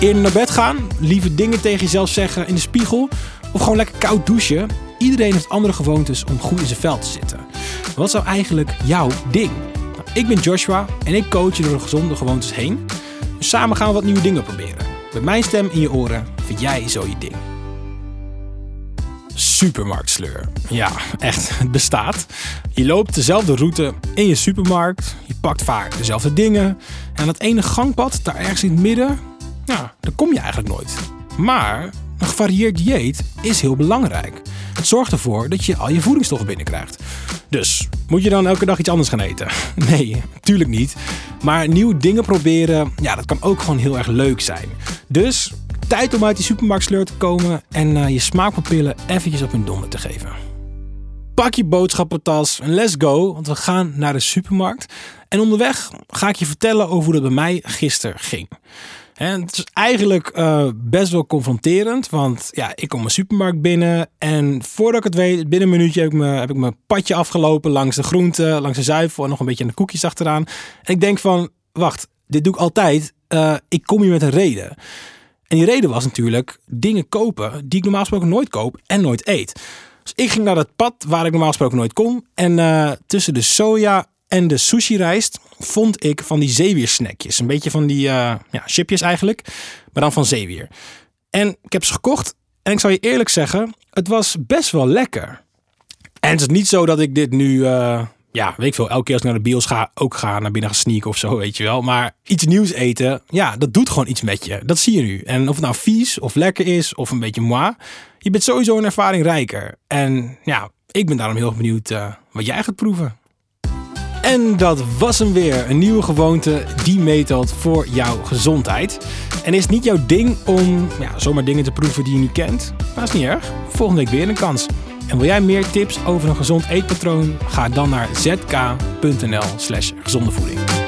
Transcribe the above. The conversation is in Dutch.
Eerder naar bed gaan, lieve dingen tegen jezelf zeggen in de spiegel of gewoon lekker koud douchen. Iedereen heeft andere gewoontes om goed in zijn vel te zitten. Wat nou eigenlijk jouw ding? Nou, ik ben Joshua en ik coach je door de gezonde gewoontes heen. Dus samen gaan we wat nieuwe dingen proberen. Met mijn stem in je oren vind jij zo je ding. Supermarktsleur. Ja, echt, het bestaat. Je loopt dezelfde route in je supermarkt. Je pakt vaak dezelfde dingen. En dat ene gangpad, daar ergens in het midden, ja, daar kom je eigenlijk nooit. Maar een gevarieerd dieet is heel belangrijk. Het zorgt ervoor dat je al je voedingsstoffen binnenkrijgt. Dus moet je dan elke dag iets anders gaan eten? Nee, natuurlijk niet. Maar nieuwe dingen proberen, ja, dat kan ook gewoon heel erg leuk zijn. Dus tijd om uit die supermarktsleur te komen en uh, je smaakpapillen eventjes op hun donder te geven. Pak je boodschappentas en let's go, want we gaan naar de supermarkt. En onderweg ga ik je vertellen over hoe dat bij mij gisteren ging. En het is eigenlijk uh, best wel confronterend, want ja, ik kom mijn supermarkt binnen en voordat ik het weet, binnen een minuutje heb ik, me, heb ik mijn padje afgelopen langs de groenten, langs de zuivel en nog een beetje aan de koekjes achteraan. En ik denk van, wacht, dit doe ik altijd. Uh, ik kom hier met een reden. En die reden was natuurlijk dingen kopen die ik normaal gesproken nooit koop en nooit eet. Dus ik ging naar dat pad waar ik normaal gesproken nooit kom. En uh, tussen de soja en de sushi rijst vond ik van die zeewiersnackjes. Een beetje van die uh, ja, chipjes eigenlijk, maar dan van zeewier. En ik heb ze gekocht en ik zal je eerlijk zeggen, het was best wel lekker. En het is niet zo dat ik dit nu, uh, ja, weet ik veel, elke keer als ik naar de bios ga, ook ga naar binnen gaan sneaken of zo, weet je wel. Maar iets nieuws eten, ja, dat doet gewoon iets met je. Dat zie je nu. En of het nou vies of lekker is of een beetje moi, je bent sowieso een ervaring rijker. En ja, ik ben daarom heel benieuwd uh, wat jij gaat proeven. En dat was hem weer. Een nieuwe gewoonte die meetelt voor jouw gezondheid. En is het niet jouw ding om ja, zomaar dingen te proeven die je niet kent? Dat is niet erg. Volgende week weer een kans. En wil jij meer tips over een gezond eetpatroon? Ga dan naar zk.nl slash gezonde voeding.